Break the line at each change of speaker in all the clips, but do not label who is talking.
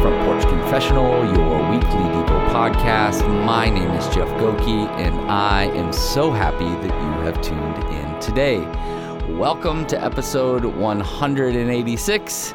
Front Porch Confessional, your weekly Devo podcast. My name is Jeff Goki, and I am so happy that you have tuned in today. Welcome to episode 186,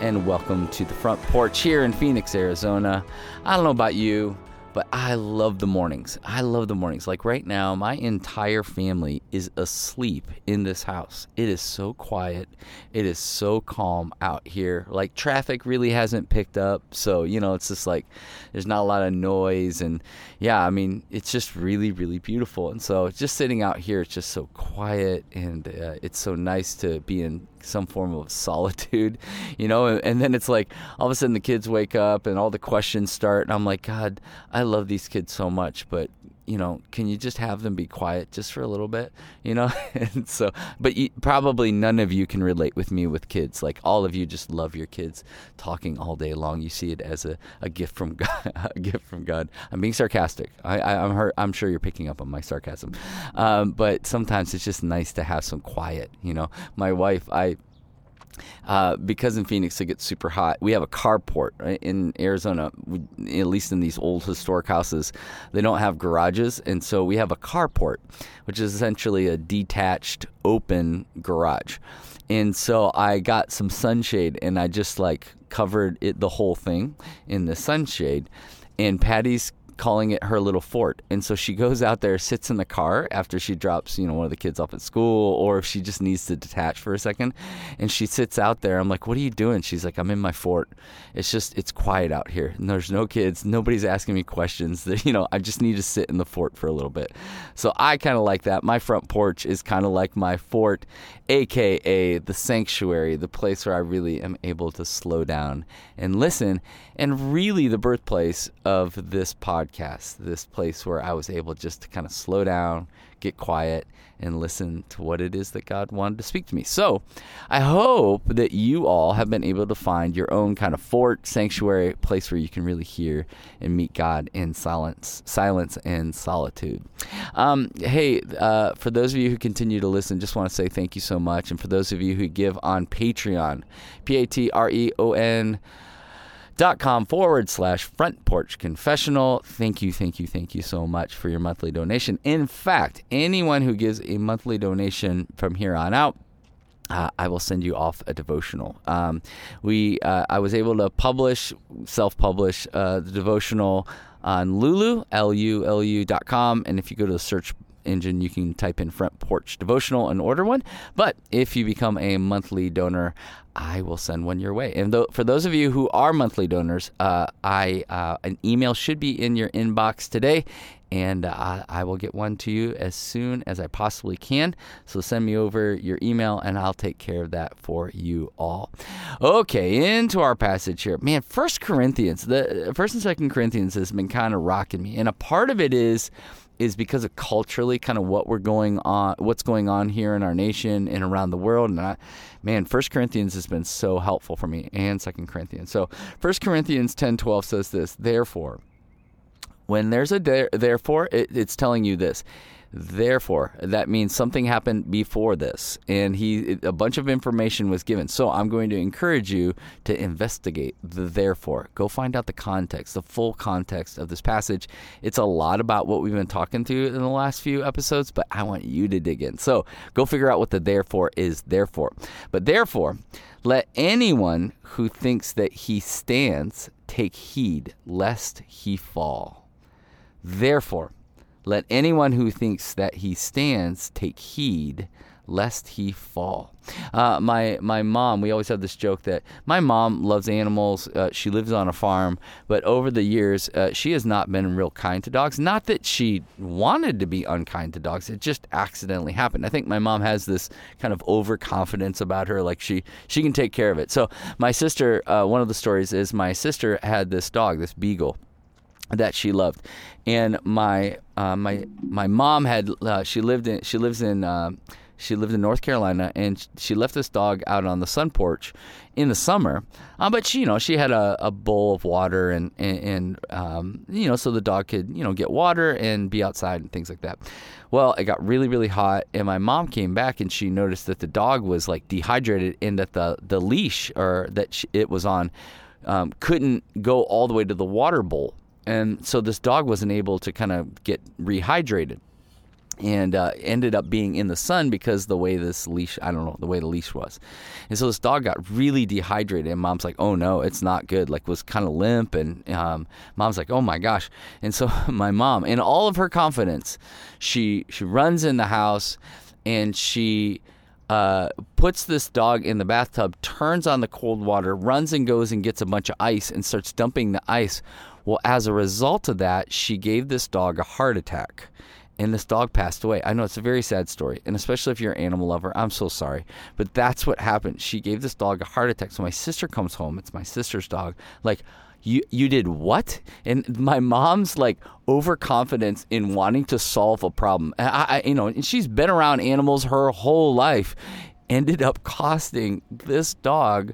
and welcome to the Front Porch here in Phoenix, Arizona. I don't know about you, but I love the mornings. I love the mornings. Like right now, my entire family is asleep in this house. It is so quiet. It is so calm out here. Like traffic really hasn't picked up. So, you know, it's just like there's not a lot of noise. And yeah, I mean, it's just really, really beautiful. And so just sitting out here, it's just so quiet and uh, it's so nice to be in some form of solitude, you know. And, then it's like all of a sudden the kids wake up and all the questions start, and I'm like, God, I love these kids so much, but you know, can you just have them be quiet just for a little bit, you know? and so, but you, probably none of you can relate with me with kids. Like all of you just love your kids talking all day long. You see it as a, a gift from God. a gift from God. I'm being sarcastic. I, I, am hurt, I'm sure you're picking up on my sarcasm. Um, but sometimes it's just nice to have some quiet. You know, my wife, I uh, because in Phoenix it gets super hot. We have a carport right? in Arizona. We, at least in these old historic houses, they don't have garages, and so we have a carport, which is essentially a detached, open garage. And so I got some sunshade, and I just like covered it the whole thing in the sunshade. And Patty's calling it her little fort. And so she goes out there, sits in the car after she drops, you know, one of the kids off at school, or if she just needs to detach for a second. And she sits out there. I'm like, what are you doing? She's like, I'm in my fort. It's just, it's quiet out here. And there's no kids. Nobody's asking me questions. That, you know, I just need to sit in the fort for a little bit. So I kind of like that. My front porch is kind of like my fort, AKA the sanctuary, the place where I really am able to slow down and listen, and really the birthplace of this podcast, this place where I was able just to kind of slow down, get quiet, and listen to what it is that God wanted to speak to me. So I hope that you all have been able to find your own kind of fort, sanctuary, place where you can really hear and meet God in silence, silence and solitude. Um, hey, uh, for those of you who continue to listen, just want to say thank you so much. And for those of you who give on Patreon, P A T R E O N dot com forward slash front porch confessional. Thank you, thank you, thank you so much for your monthly donation. In fact, anyone who gives a monthly donation from here on out, uh, I will send you off a devotional. Um, we, uh, I was able to publish, self-publish uh, the devotional on Lulu, L-U-L-U dot com, and if you go to the search engine, you can type in front porch devotional and order one. But if you become a monthly donor, I will send one your way. And th- for those of you who are monthly donors, uh, I uh, an email should be in your inbox today, and uh, I will get one to you as soon as I possibly can. So send me over your email, and I'll take care of that for you all. Okay, into our passage here, man. First Corinthians, the First and Second Corinthians has been kind of rocking me, and a part of it is is because of culturally kind of what we're going on what's going on here in our nation and around the world and I, man first corinthians has been so helpful for me and second corinthians. So first corinthians 10 12 says this therefore when there's a there, therefore it, it's telling you this Therefore, that means something happened before this, and he a bunch of information was given. So I'm going to encourage you to investigate the therefore. Go find out the context, the full context of this passage. It's a lot about what we've been talking to in the last few episodes, but I want you to dig in. So go figure out what the therefore is. Therefore, but therefore, let anyone who thinks that he stands take heed lest he fall. Therefore, let anyone who thinks that he stands take heed lest he fall. Uh, my my mom, we always have this joke that my mom loves animals. Uh, she lives on a farm, but over the years, uh, she has not been real kind to dogs. Not that she wanted to be unkind to dogs; it just accidentally happened. I think my mom has this kind of overconfidence about her, like she she can take care of it. So my sister, uh, one of the stories is my sister had this dog, this beagle that she loved, and my uh, my my mom had uh, she lived in she lives in uh, she lived in North Carolina, and she left this dog out on the sun porch in the summer. Uh, but she, you know, she had a, a bowl of water, and and, and um, you know, so the dog could you know get water and be outside and things like that. Well, it got really really hot, and my mom came back and she noticed that the dog was like dehydrated, and that the the leash or that she, it was on um, couldn't go all the way to the water bowl. And so this dog wasn't able to kind of get rehydrated and uh, ended up being in the sun because the way this leash i don't know the way the leash was. And so this dog got really dehydrated and mom's like oh no it's not good like was kind of limp and um, mom's like oh my gosh. And so my mom in all of her confidence she she runs in the house and she uh, puts this dog in the bathtub turns on the cold water runs and goes and gets a bunch of ice and starts dumping the ice well as a result of that she gave this dog a heart attack and this dog passed away. I know it's a very sad story, and especially if you're an animal lover, I'm so sorry. But that's what happened. She gave this dog a heart attack. So my sister comes home. It's my sister's dog. Like, you you did what? And my mom's like overconfidence in wanting to solve a problem. I, I you know, and she's been around animals her whole life, ended up costing this dog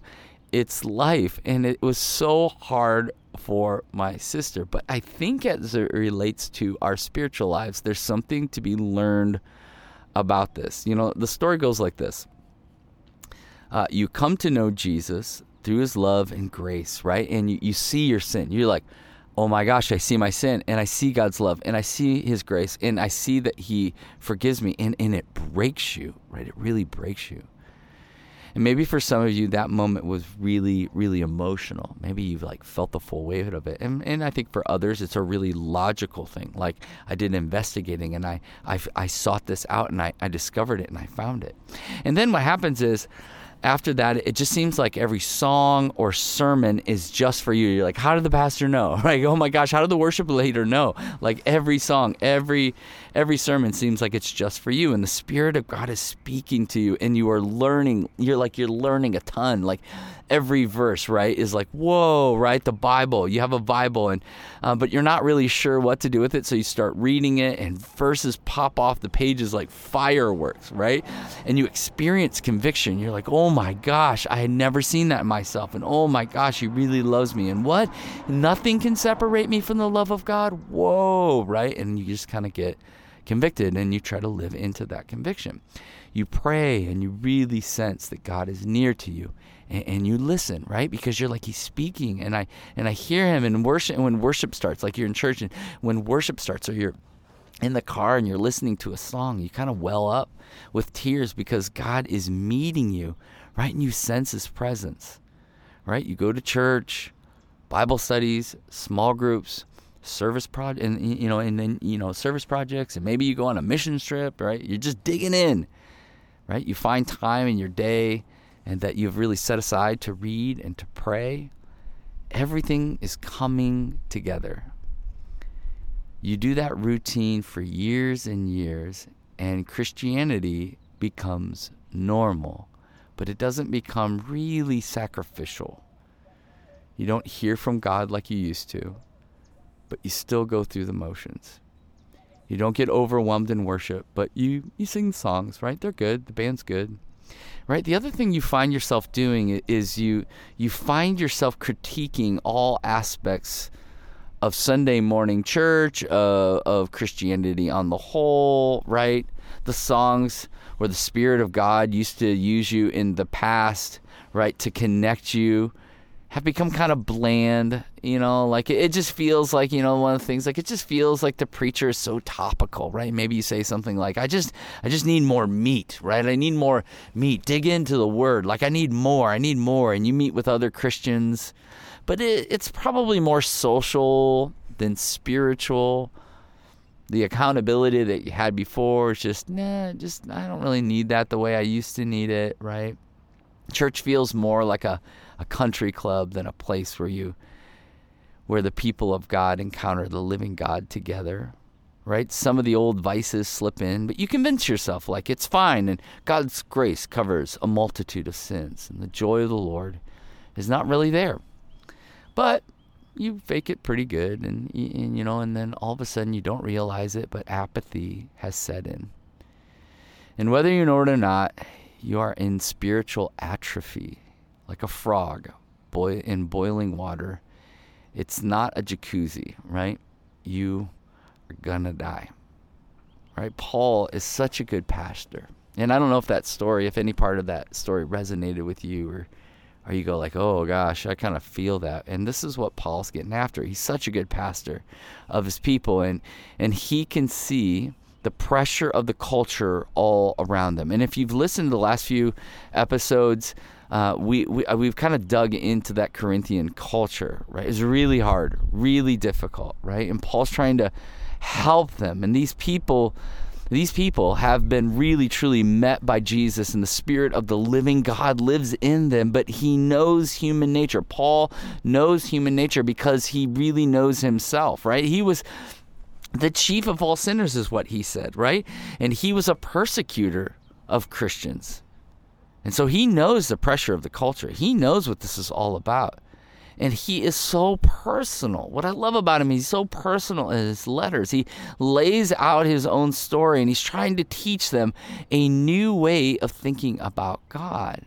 its life, and it was so hard for my sister. But I think as it relates to our spiritual lives, there's something to be learned about this. You know, the story goes like this uh, You come to know Jesus through his love and grace, right? And you, you see your sin. You're like, oh my gosh, I see my sin and I see God's love and I see his grace and I see that he forgives me and, and it breaks you, right? It really breaks you. And maybe for some of you, that moment was really, really emotional. Maybe you've like felt the full weight of it. And, and I think for others, it's a really logical thing. Like I did investigating and I, I, I sought this out and I, I discovered it and I found it. And then what happens is, after that, it just seems like every song or sermon is just for you. You're like, how did the pastor know? Right? Oh my gosh, how did the worship leader know? Like every song, every every sermon seems like it's just for you, and the Spirit of God is speaking to you, and you are learning. You're like you're learning a ton. Like every verse, right, is like, whoa, right? The Bible. You have a Bible, and uh, but you're not really sure what to do with it, so you start reading it, and verses pop off the pages like fireworks, right? And you experience conviction. You're like, oh my gosh, I had never seen that myself, and oh my gosh, He really loves me, and what? Nothing can separate me from the love of God. Whoa, right? And you just kind of get convicted, and you try to live into that conviction. You pray, and you really sense that God is near to you and, and, you listen, right? Because you're like he's speaking, and I and I hear him and worship. And when worship starts, like you're in church, and when worship starts, or you're in the car and you're listening to a song, you kind of well up with tears because God is meeting you, right? And you sense His presence, right? You go to church, Bible studies, small groups, service project, and you know, and then you know, service projects, and maybe you go on a mission trip, right? You're just digging in, right? You find time in your day and that you've really set aside to read and to pray, everything is coming together. You do that routine for years and years, and Christianity becomes normal, but it doesn't become really sacrificial. You don't hear from God like you used to, but you still go through the motions. You don't get overwhelmed in worship, but you, you sing songs, right? They're good. The band's good right the other thing you find yourself doing is you you find yourself critiquing all aspects of Sunday morning church uh, of Christianity on the whole right the songs where the spirit of God used to use you in the past right to connect you have become kind of bland. You know, like it, it, just feels like, you know, one of the things like it just feels like the preacher is so topical, right? Maybe you say something like, I just I just need more meat, right? I need more meat. Dig into the word. Like I need more. I need more. And you meet with other Christians. But it, it's probably more social than spiritual. The accountability that you had before is just, nah, just I don't really need that the way I used to need it, right? Church feels more like a a country club than a place where you where the people of God encounter the living God together. Right? Some of the old vices slip in, but you convince yourself like it's fine and God's grace covers a multitude of sins and the joy of the Lord is not really there. But you fake it pretty good and, and you know and then all of a sudden you don't realize it but apathy has set in. And whether you know it or not, you are in spiritual atrophy like a frog boil in boiling water. It's not a jacuzzi, right? You are gonna die. Right? Paul is such a good pastor. And I don't know if that story, if any part of that story resonated with you or or you go like, "Oh gosh, I kind of feel that." And this is what Paul's getting after. He's such a good pastor of his people and and he can see the pressure of the culture all around them. And if you've listened to the last few episodes, uh, we, we uh, we've kind of dug into that Corinthian culture, right? It's really hard, really difficult, right? And Paul's trying to help them. And these people, these people have been really truly met by Jesus, and the Spirit of the living God lives in them. But he knows human nature. Paul knows human nature because he really knows himself, right? He was the chief of all sinners, is what he said, right? And he was a persecutor of Christians. And so he knows the pressure of the culture. He knows what this is all about. And he is so personal. What I love about him, he's so personal in his letters. He lays out his own story and he's trying to teach them a new way of thinking about God.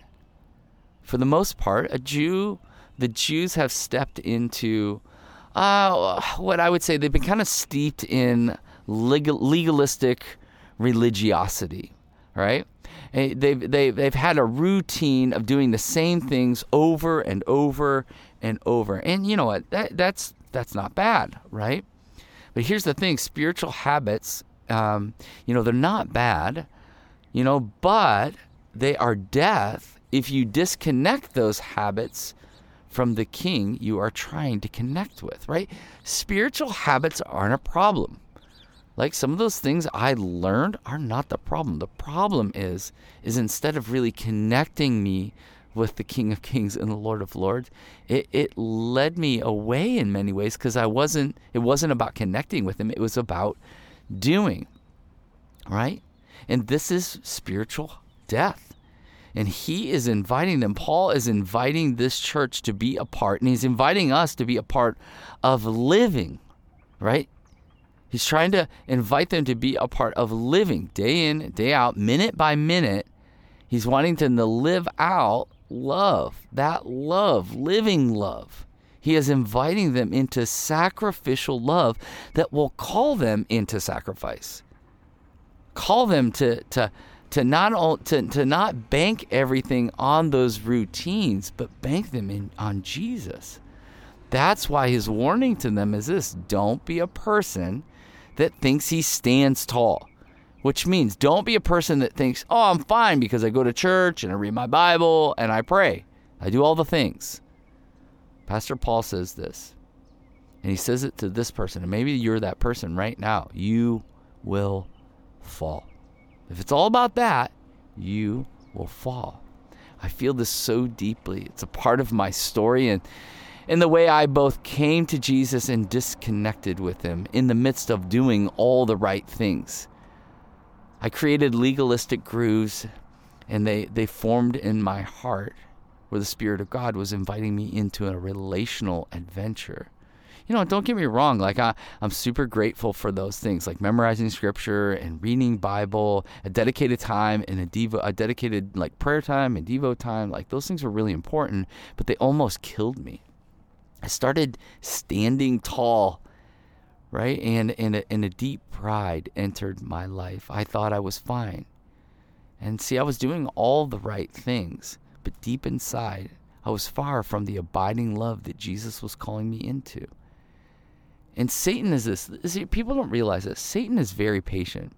For the most part, a Jew, the Jews have stepped into uh, what I would say they've been kind of steeped in legal, legalistic religiosity, right? They've, they've, they've had a routine of doing the same things over and over and over. And you know what? That, that's, that's not bad, right? But here's the thing spiritual habits, um, you know, they're not bad, you know, but they are death if you disconnect those habits from the king you are trying to connect with, right? Spiritual habits aren't a problem. Like some of those things I learned are not the problem. The problem is is instead of really connecting me with the King of Kings and the Lord of Lords, it, it led me away in many ways because I wasn't it wasn't about connecting with him, it was about doing. Right? And this is spiritual death. And he is inviting them. Paul is inviting this church to be a part, and he's inviting us to be a part of living, right? He's trying to invite them to be a part of living day in, day out, minute by minute. He's wanting them to live out love, that love, living love. He is inviting them into sacrificial love that will call them into sacrifice. Call them to, to, to not to, to not bank everything on those routines, but bank them in on Jesus. That's why his warning to them is this don't be a person that thinks he stands tall, which means don't be a person that thinks, oh, I'm fine because I go to church and I read my Bible and I pray. I do all the things. Pastor Paul says this, and he says it to this person, and maybe you're that person right now. You will fall. If it's all about that, you will fall. I feel this so deeply. It's a part of my story and in the way I both came to Jesus and disconnected with him in the midst of doing all the right things. I created legalistic grooves and they, they formed in my heart where the Spirit of God was inviting me into a relational adventure. You know, don't get me wrong, like I, I'm super grateful for those things, like memorizing scripture and reading Bible, a dedicated time and a devo a dedicated like prayer time and devo time, like those things were really important, but they almost killed me. I started standing tall, right? And, and, a, and a deep pride entered my life. I thought I was fine. And see, I was doing all the right things, but deep inside, I was far from the abiding love that Jesus was calling me into. And Satan is this, see, people don't realize this. Satan is very patient.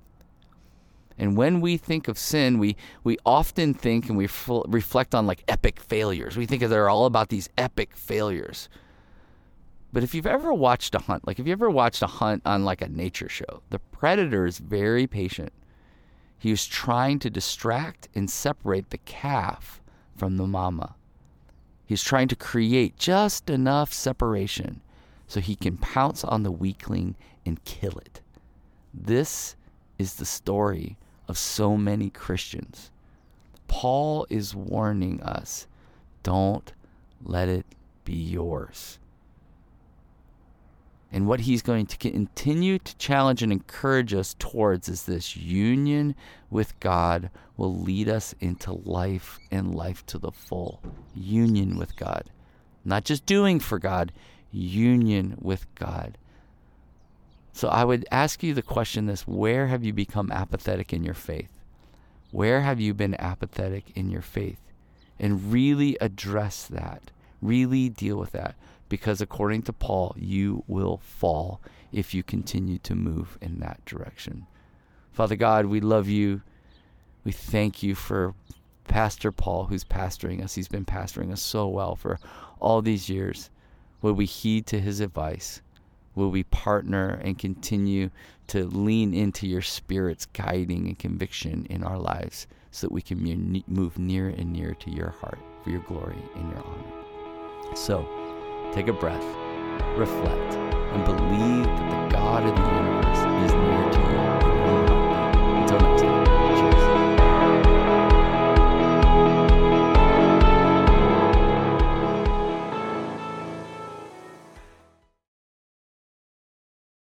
And when we think of sin, we, we often think and we f- reflect on like epic failures. We think that they're all about these epic failures. But if you've ever watched a hunt, like if you ever watched a hunt on like a nature show, the predator is very patient. He was trying to distract and separate the calf from the mama. He's trying to create just enough separation so he can pounce on the weakling and kill it. This is the story of so many Christians. Paul is warning us don't let it be yours. And what he's going to continue to challenge and encourage us towards is this union with God will lead us into life and life to the full. Union with God. Not just doing for God, union with God. So I would ask you the question this where have you become apathetic in your faith? Where have you been apathetic in your faith? and really address that, really deal with that. Because according to Paul, you will fall if you continue to move in that direction. Father God, we love you. We thank you for Pastor Paul, who's pastoring us. He's been pastoring us so well for all these years. Will we heed to his advice? Will we partner and continue to lean into your Spirit's guiding and conviction in our lives so that we can move near and near to your heart for your glory and your honor? So, Take a breath, reflect, and believe that the God in the universe is near to you.